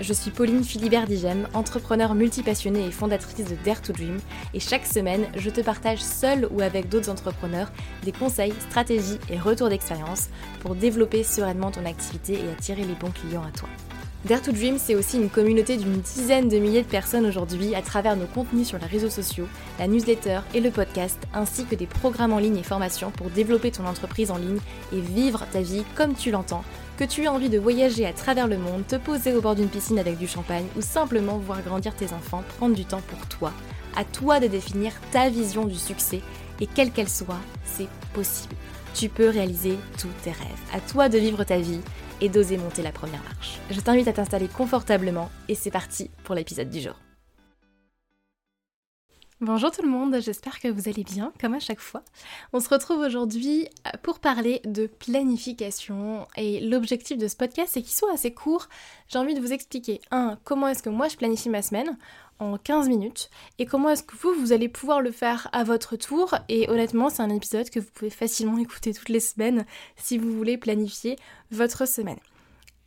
Je suis Pauline Philibert-Digem, entrepreneur multipassionnée et fondatrice de Dare to Dream, et chaque semaine, je te partage seul ou avec d'autres entrepreneurs des conseils, stratégies et retours d'expérience pour développer sereinement ton activité et attirer les bons clients à toi. Dare to Dream, c'est aussi une communauté d'une dizaine de milliers de personnes aujourd'hui à travers nos contenus sur les réseaux sociaux, la newsletter et le podcast, ainsi que des programmes en ligne et formations pour développer ton entreprise en ligne et vivre ta vie comme tu l'entends que tu aies envie de voyager à travers le monde, te poser au bord d'une piscine avec du champagne ou simplement voir grandir tes enfants, prendre du temps pour toi. À toi de définir ta vision du succès et quelle qu'elle soit, c'est possible. Tu peux réaliser tous tes rêves. À toi de vivre ta vie et d'oser monter la première marche. Je t'invite à t'installer confortablement et c'est parti pour l'épisode du jour. Bonjour tout le monde, j'espère que vous allez bien, comme à chaque fois. On se retrouve aujourd'hui euh, pour parler de planification et l'objectif de ce podcast c'est qu'il soit assez court. J'ai envie de vous expliquer, un, comment est-ce que moi je planifie ma semaine en 15 minutes et comment est-ce que vous, vous allez pouvoir le faire à votre tour. Et honnêtement, c'est un épisode que vous pouvez facilement écouter toutes les semaines si vous voulez planifier votre semaine.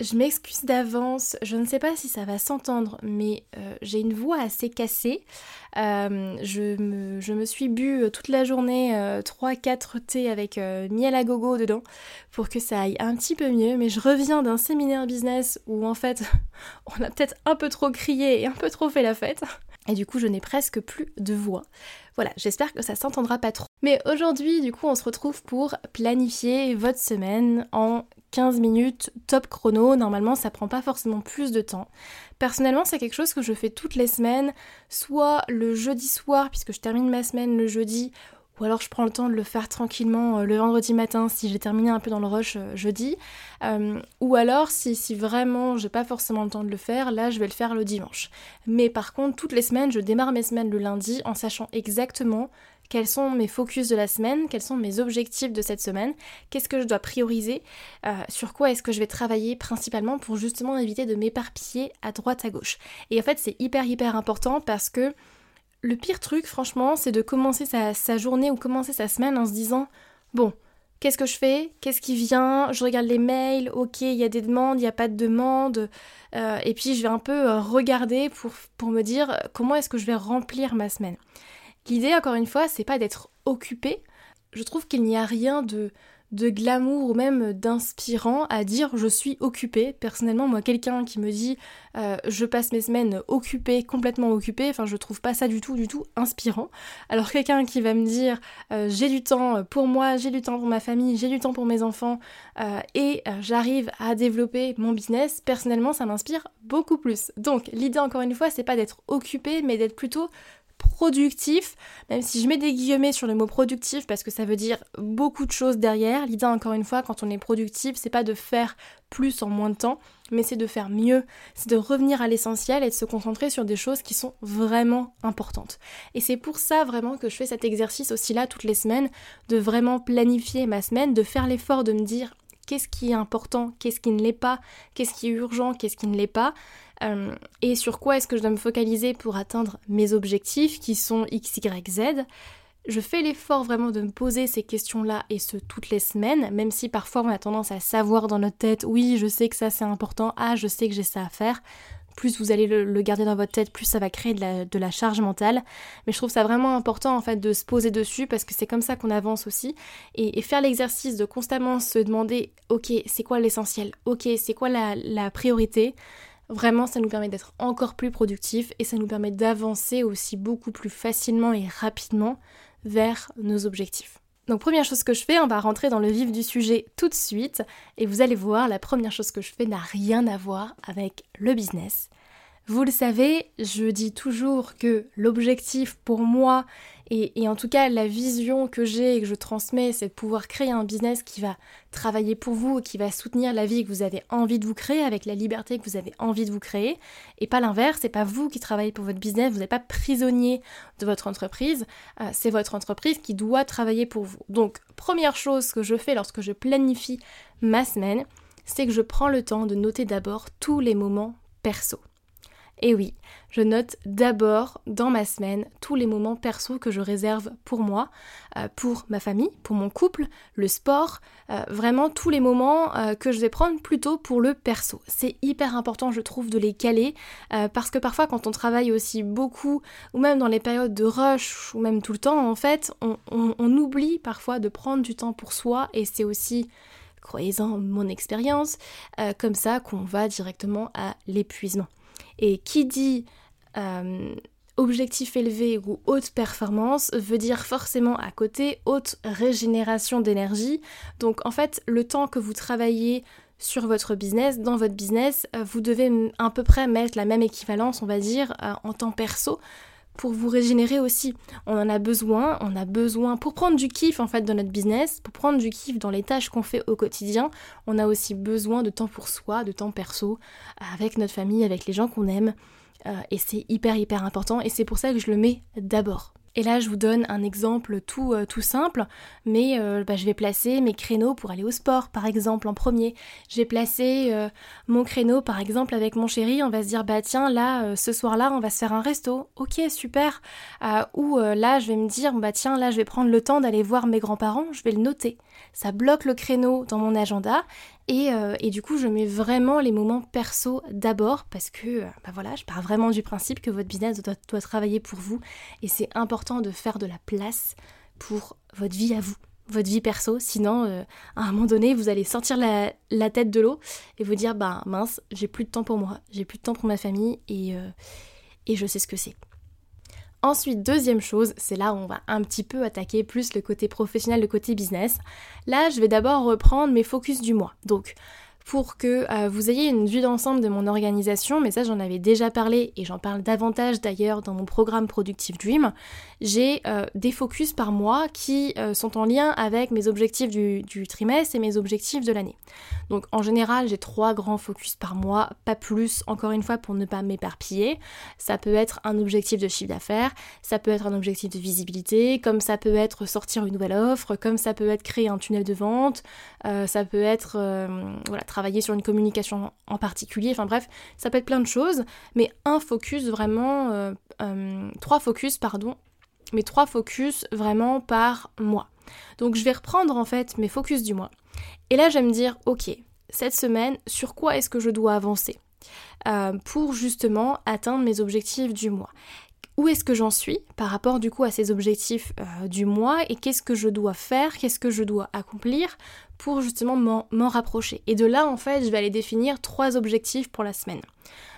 Je m'excuse d'avance, je ne sais pas si ça va s'entendre, mais euh, j'ai une voix assez cassée. Euh, je, me, suis bu euh, toute la journée 3-4 thés avec miel à gogo dedans pour que ça aille un petit peu mieux, mais je reviens d'un séminaire business où en fait on a peut-être un peu trop crié et un peu trop fait la fête. Et du coup, je n'ai presque plus de voix. Voilà, j'espère que ça s'entendra pas trop. Mais aujourd'hui, du coup, on se retrouve pour planifier votre semaine en 15 minutes top chrono. Normalement, ça prend pas forcément plus de temps. Personnellement, c'est quelque chose que je fais toutes les semaines, soit le jeudi soir, puisque je termine ma semaine le jeudi, ou alors je prends le temps de le faire tranquillement euh, le vendredi matin si j'ai terminé un peu dans le rush euh, jeudi. Euh, ou alors si, si vraiment j'ai pas forcément le temps de le faire, là je vais le faire le dimanche. Mais par contre, toutes les semaines, je démarre mes semaines le lundi en sachant exactement quels sont mes focus de la semaine, quels sont mes objectifs de cette semaine, qu'est-ce que je dois prioriser, sur quoi est-ce que je vais travailler principalement pour justement éviter de m'éparpiller à droite à gauche. Et en fait c'est hyper hyper important parce que le pire truc franchement c'est de commencer sa, journée ou commencer sa semaine en se disant bon Qu'est-ce que je fais? Qu'est-ce qui vient? Je regarde les mails, ok, il y a des demandes, il n'y a pas de demandes. Euh, et puis je vais un peu euh, regarder pour, pour me dire comment est-ce que je vais remplir ma semaine? L'idée, encore une fois, c'est pas d'être occupé. Je trouve qu'il n'y a rien de, de glamour ou même d'inspirant à dire je suis occupé. Personnellement, moi, quelqu'un qui me dit euh, je passe mes semaines occupée, complètement occupée, enfin, je trouve pas ça du tout, du tout inspirant. Alors, quelqu'un qui va me dire euh, j'ai du temps pour moi, j'ai du temps pour ma famille, j'ai du temps pour mes enfants euh, et j'arrive à développer mon business, personnellement, ça m'inspire beaucoup plus. Donc, l'idée, encore une fois, c'est pas d'être occupé, mais d'être plutôt productif, même si je mets des guillemets sur le mot productif parce que ça veut dire beaucoup de choses derrière. L'idée encore une fois quand on est productif, c'est pas de faire plus en moins de temps, mais c'est de faire mieux, c'est de revenir à l'essentiel et de se concentrer sur des choses qui sont vraiment importantes. Et c'est pour ça vraiment que je fais cet exercice aussi là toutes les semaines, de vraiment planifier ma semaine, de faire l'effort de me dire qu'est-ce qui est important, qu'est-ce qui ne l'est pas, qu'est-ce qui est urgent, qu'est-ce qui ne l'est pas, euh, et sur quoi est-ce que je dois me focaliser pour atteindre mes objectifs qui sont X, Y, Z. Je fais l'effort vraiment de me poser ces questions-là et ce toutes les semaines, même si parfois on a tendance à savoir dans notre tête, oui, je sais que ça c'est important, ah, je sais que j'ai ça à faire. Plus vous allez le, garder dans votre tête, plus ça va créer de la, charge mentale. Mais je trouve ça vraiment important en fait de se poser dessus parce que c'est comme ça qu'on avance aussi. Et, faire l'exercice de constamment se demander, ok, c'est quoi l'essentiel? Ok, c'est quoi la priorité? Vraiment, ça nous permet d'être encore plus productifs et ça nous permet d'avancer aussi beaucoup plus facilement et rapidement vers nos objectifs. Donc première chose que je fais, on va rentrer dans le vif du sujet tout de suite et vous allez voir, la première chose que je fais n'a rien à voir avec le business. Vous le savez, je dis toujours que l'objectif pour moi et, en tout cas, la vision que j'ai et que je transmets, c'est de pouvoir créer un business qui va travailler pour vous, qui va soutenir la vie que vous avez envie de vous créer avec la liberté que vous avez envie de vous créer. Et pas l'inverse, c'est pas vous qui travaillez pour votre business, vous n'êtes pas prisonnier de votre entreprise, euh, c'est votre entreprise qui doit travailler pour vous. Donc, première chose que je fais lorsque je planifie ma semaine, c'est que je prends le temps de noter d'abord tous les moments perso. Et oui, je note d'abord dans ma semaine tous les moments perso que je réserve pour moi, euh, pour ma famille, pour mon couple, le sport, euh, vraiment tous les moments euh, que je vais prendre plutôt pour le perso. C'est hyper important, je trouve, de les caler parce que parfois quand on travaille aussi beaucoup, ou même dans les périodes de rush, ou même tout le temps, en fait, on oublie parfois de prendre du temps pour soi et c'est aussi croyez-en mon expérience, comme ça qu'on va directement à l'épuisement. Et qui dit euh, objectif élevé ou haute performance veut dire forcément à côté haute régénération d'énergie. Donc en fait, le temps que vous travaillez sur votre business, dans votre business, euh, vous devez à peu près mettre la même équivalence, on va dire, euh, en temps perso pour vous régénérer aussi. On en a besoin, on a besoin pour prendre du kiff en fait dans notre business, pour prendre du kiff dans les tâches qu'on fait au quotidien, on a aussi besoin de temps pour soi, de temps perso, avec notre famille, avec les gens qu'on aime. Euh, et c'est hyper hyper important et c'est pour ça que je le mets d'abord. Et là, je vous donne un exemple tout, euh, tout simple, mais euh, bah, je vais placer mes créneaux pour aller au sport, par exemple, en premier. Je vais placer euh, mon créneau, par exemple, avec mon chéri. On va se dire, bah tiens, là, ce soir-là, on va se faire un resto. Ok, super. ou là, je vais me dire, bah tiens, là, je vais prendre le temps d'aller voir mes grands-parents. Je vais le noter. Ça bloque le créneau dans mon agenda euh, et, du coup, je mets vraiment les moments perso d'abord parce que, euh, bah voilà, je pars vraiment du principe que votre business doit, travailler pour vous et c'est important de faire de la place pour votre vie à vous, votre vie perso. Sinon, euh, à un moment donné, vous allez sortir la, tête de l'eau et vous dire, bah mince, j'ai plus de temps pour moi, j'ai plus de temps pour ma famille et, et je sais ce que c'est. Ensuite, deuxième chose, c'est là où on va un petit peu attaquer plus le côté professionnel, le côté business. Là, je vais d'abord reprendre mes focus du mois. Donc, pour que euh, vous ayez une vue d'ensemble de mon organisation, mais ça j'en avais déjà parlé et j'en parle davantage d'ailleurs dans mon programme Productive Dream, j'ai euh, des focus par mois qui euh, sont en lien avec mes objectifs du, du trimestre et mes objectifs de l'année. Donc en général j'ai trois grands focus par mois, pas plus encore une fois pour ne pas m'éparpiller. Ça peut être un objectif de chiffre d'affaires, ça peut être un objectif de visibilité, comme ça peut être sortir une nouvelle offre, comme ça peut être créer un tunnel de vente, ça peut être voilà, travailler sur une communication en particulier, enfin bref, ça peut être plein de choses, mais un focus vraiment, euh, euh, trois focus, pardon, mais trois focus vraiment par mois. Donc je vais reprendre en fait mes focus du mois. Et là je vais me dire, ok, cette semaine, sur quoi est-ce que je dois avancer euh, pour justement atteindre mes objectifs du mois? Où est-ce que j'en suis par rapport du coup à ces objectifs du mois? Et qu'est-ce que je dois faire, qu'est-ce que je dois accomplir pour justement m'en rapprocher. Et de là, en fait, je vais aller définir trois objectifs pour la semaine.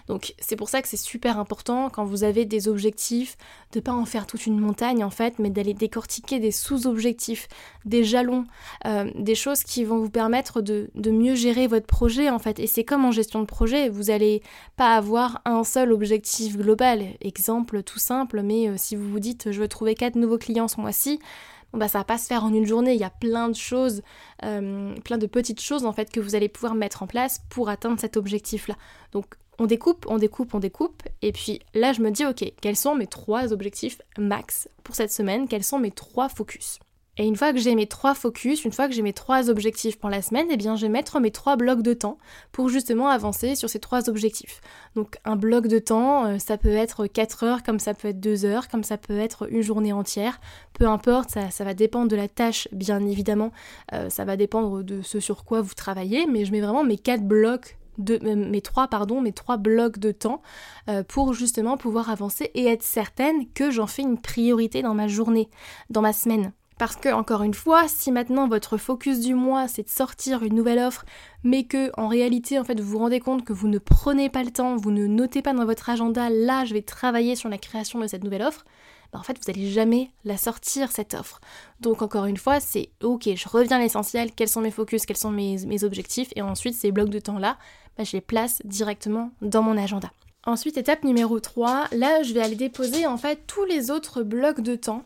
Donc c'est pour ça que c'est super important quand vous avez des objectifs de pas en faire toute une montagne en fait, mais d'aller décortiquer des sous-objectifs, des jalons, euh, des choses qui vont vous permettre de, mieux gérer votre projet en fait. Et c'est comme en gestion de projet, vous n'allez pas avoir un seul objectif global. Exemple tout simple, mais euh, si vous vous dites je veux trouver quatre nouveaux clients ce mois-ci, bah ça va pas se faire en une journée. Il y a plein de choses, euh, plein de petites choses en fait que vous allez pouvoir mettre en place pour atteindre cet objectif-là. Donc on découpe, on découpe, on découpe. Et puis là, je me dis, ok, quels sont mes trois objectifs max pour cette semaine? Quels sont mes trois focus? Et une fois que j'ai mes trois focus, une fois que j'ai mes trois objectifs pour la semaine, eh bien je vais mettre mes trois blocs de temps pour justement avancer sur ces trois objectifs. Donc un bloc de temps, euh, ça peut être 4 heures, comme ça peut être 2 heures, comme ça peut être une journée entière. Peu importe, ça, va dépendre de la tâche, bien évidemment. Euh, ça va dépendre de ce sur quoi vous travaillez, mais je mets vraiment mes quatre blocs de euh, mes trois pardon mes trois blocs de temps pour justement pouvoir avancer et être certaine que j'en fais une priorité dans ma journée, dans ma semaine. Parce que, encore une fois, si maintenant votre focus du mois c'est de sortir une nouvelle offre, mais que en réalité, en fait, vous vous rendez compte que vous ne prenez pas le temps, vous ne notez pas dans votre agenda, là, je vais travailler sur la création de cette nouvelle offre, bah, en fait, vous n'allez jamais la sortir, cette offre. Donc, encore une fois, c'est ok, je reviens à l'essentiel, quels sont mes focus, quels sont mes, objectifs, et ensuite, ces blocs de temps-là, bah, je les place directement dans mon agenda. Ensuite, étape numéro 3, là je vais aller déposer en fait tous les autres blocs de temps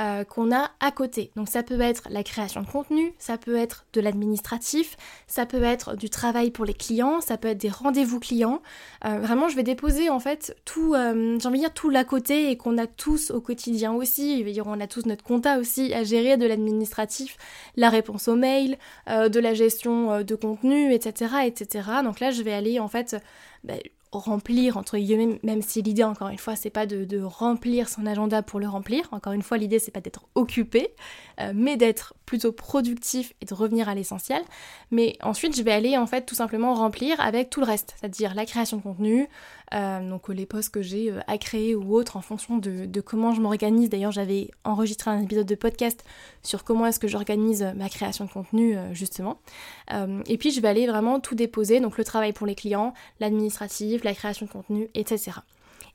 euh, qu'on a à côté. Donc ça peut être la création de contenu, ça peut être de l'administratif, ça peut être du travail pour les clients, ça peut être des rendez-vous clients. Euh, vraiment, je vais déposer en fait tout, euh, j'ai envie de dire tout l'à côté et qu'on a tous au quotidien aussi. On a tous notre compta aussi à gérer, de l'administratif, la réponse aux mails, de la gestion de contenu, etc., etc. Donc là, je vais aller en fait bah, remplir entre guillemets même si l'idée encore une fois c'est pas de, remplir son agenda pour le remplir. Encore une fois l'idée c'est pas d'être occupé euh, mais d'être plutôt productif et de revenir à l'essentiel. Mais ensuite je vais aller en fait tout simplement remplir avec tout le reste c'est-à-dire la création de contenu euh, donc les posts que j'ai euh, à créer ou autres en fonction de, comment je m'organise. D'ailleurs j'avais enregistré un épisode de podcast sur comment est-ce que j'organise ma création de contenu justement. Et puis je vais aller vraiment tout déposer donc le travail pour les clients l'administratif la création de contenu, etc.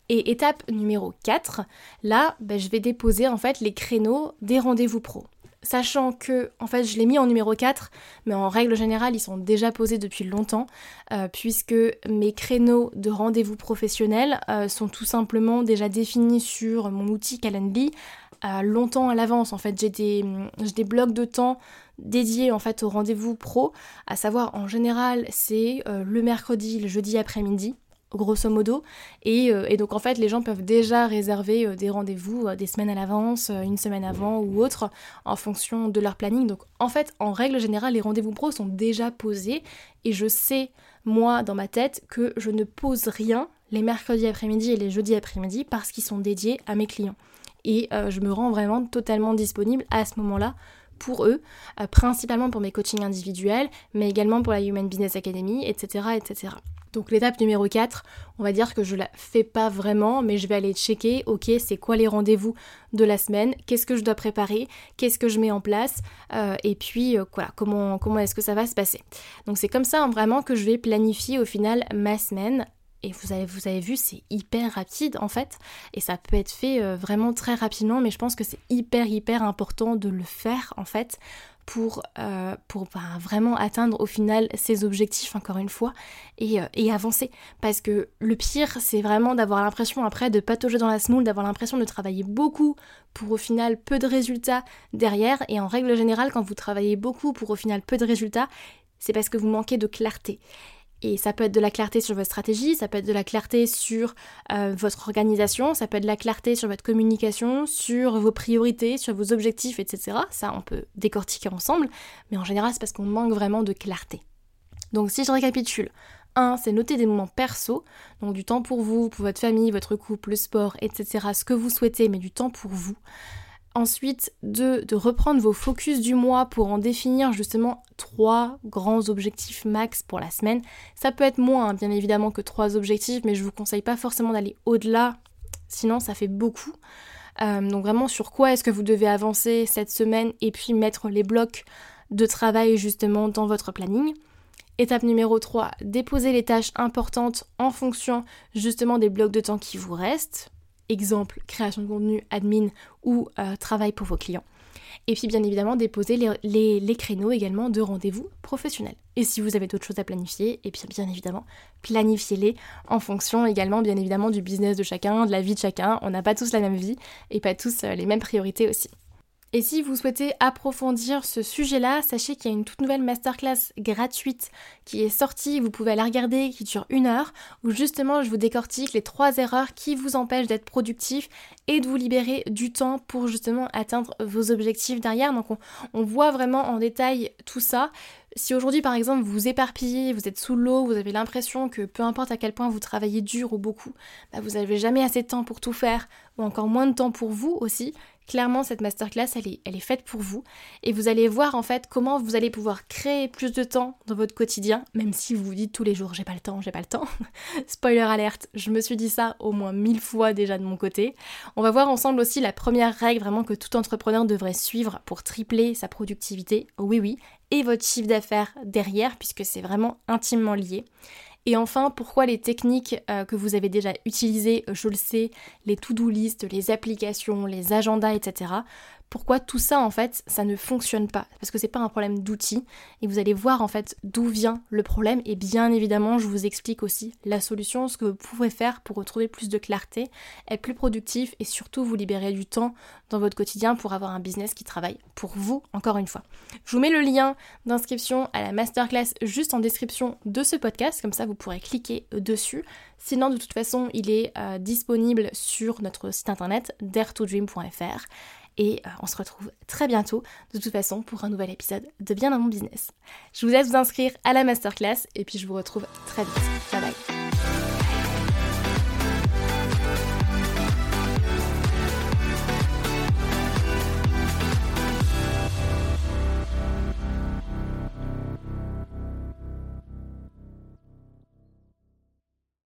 Et étape numéro 4, là, ben, je vais déposer en fait les créneaux des rendez-vous pro. Sachant que, en fait, je l'ai mis en numéro 4, mais en règle générale, ils sont déjà posés depuis longtemps, euh, puisque mes créneaux de rendez-vous professionnels euh, sont tout simplement déjà définis sur mon outil Calendly à longtemps à l'avance. En fait, j'ai des, des blocs de temps dédiés en fait au rendez-vous pro, à savoir en général c'est euh, le mercredi, le jeudi après-midi grosso modo. Euh, et, donc en fait, les gens peuvent déjà réserver euh, des rendez-vous euh, des semaines à l'avance, une semaine avant ou autre, en fonction de leur planning. Donc en fait, en règle générale, les rendez-vous pro sont déjà posés et je sais, moi, dans ma tête, que je ne pose rien les mercredis après-midi et les jeudis après-midi parce qu'ils sont dédiés à mes clients. Et je me rends vraiment totalement disponible à ce moment-là pour eux, principalement pour mes coachings individuels, mais également pour la Human Business Academy, etc. etc. Donc l'étape numéro 4, on va dire que je la fais pas vraiment, mais je vais aller checker, ok, c'est quoi les rendez-vous de la semaine, qu'est-ce que je dois préparer, qu'est-ce que je mets en place, euh, et puis euh, voilà, comment, comment est-ce que ça va se passer. Donc c'est comme ça hein, vraiment que je vais planifier au final ma semaine. Et vous avez, vous avez vu, c'est hyper rapide en fait. Et ça peut être fait euh, vraiment très rapidement, mais je pense que c'est hyper, hyper important de le faire en fait pour, euh, pour bah, vraiment atteindre au final ses objectifs encore une fois euh, et, avancer. Parce que le pire c'est vraiment d'avoir l'impression après de patauger dans la smoule, d'avoir l'impression de travailler beaucoup pour au final peu de résultats derrière et en règle générale quand vous travaillez beaucoup pour au final peu de résultats c'est parce que vous manquez de clarté. Et ça peut être de la clarté sur votre stratégie, ça peut être de la clarté sur euh, votre organisation, ça peut être de la clarté sur votre communication, sur vos priorités, sur vos objectifs, etc. Ça, on peut décortiquer ensemble, mais en général, c'est parce qu'on manque vraiment de clarté. Donc si je récapitule, 1, c'est noter des moments perso, donc du temps pour vous, pour votre famille, votre couple, le sport, etc. Ce que vous souhaitez, mais du temps pour vous. Ensuite, de, reprendre vos focus du mois pour en définir justement trois grands objectifs max pour la semaine. Ça peut être moins, hein, bien évidemment, que trois objectifs, mais je vous conseille pas forcément d'aller au-delà, sinon ça fait beaucoup. Euh, donc vraiment sur quoi est-ce que vous devez avancer cette semaine et puis mettre les blocs de travail justement dans votre planning? Étape numéro 3, déposer les tâches importantes en fonction justement des blocs de temps qui vous restent exemple création de contenu, admin ou euh, travail pour vos clients. Et puis bien évidemment déposer les, créneaux également de rendez-vous professionnels. Et si vous avez d'autres choses à planifier, et bien, bien évidemment planifiez-les en fonction également bien évidemment du business de chacun, de la vie de chacun. On n'a pas tous la même vie et pas tous euh, les mêmes priorités aussi. Et si vous souhaitez approfondir ce sujet-là, sachez qu'il y a une toute nouvelle masterclass gratuite qui est sortie, vous pouvez la regarder, qui dure une heure, où justement je vous décortique les trois erreurs qui vous empêchent d'être productif et de vous libérer du temps pour justement atteindre vos objectifs derrière. Donc on, voit vraiment en détail tout ça. Si aujourd'hui par exemple vous vous éparpillez, vous êtes sous l'eau, vous avez l'impression que peu importe à quel point vous travaillez dur ou beaucoup, bah, vous n'avez jamais assez de temps pour tout faire, ou encore moins de temps pour vous aussi, Clairement, cette masterclass, elle est, elle est faite pour vous. Et vous allez voir en fait comment vous allez pouvoir créer plus de temps dans votre quotidien, même si vous vous dites tous les jours j'ai pas le temps, j'ai pas le temps. Spoiler alerte, je me suis dit ça au moins mille fois déjà de mon côté. On va voir ensemble aussi la première règle vraiment que tout entrepreneur devrait suivre pour tripler sa productivité. Oui, oui. Et votre chiffre d'affaires derrière, puisque c'est vraiment intimement lié. Et enfin, pourquoi les techniques euh, que vous avez déjà utilisées, je le sais, les to-do list, les applications, les agendas, etc. pourquoi tout ça en fait ça ne fonctionne pas. Parce que c'est pas un problème d'outils et vous allez voir en fait d'où vient le problème et bien évidemment je vous explique aussi la solution, ce que vous pouvez faire pour retrouver plus de clarté, être plus productif et surtout vous libérer du temps dans votre quotidien pour avoir un business qui travaille pour vous encore une fois. Je vous mets le lien d'inscription à la masterclass juste en description de ce podcast, comme ça vous pourrez cliquer dessus. Sinon de toute façon il est euh, disponible sur notre site internet dare2dream.fr et euh, on se retrouve très bientôt de toute façon pour un nouvel épisode de Bien dans mon business. Je vous laisse vous inscrire à la masterclass et puis je vous retrouve très vite. Bye bye.